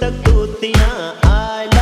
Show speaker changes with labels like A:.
A: तक तूतियाँ आला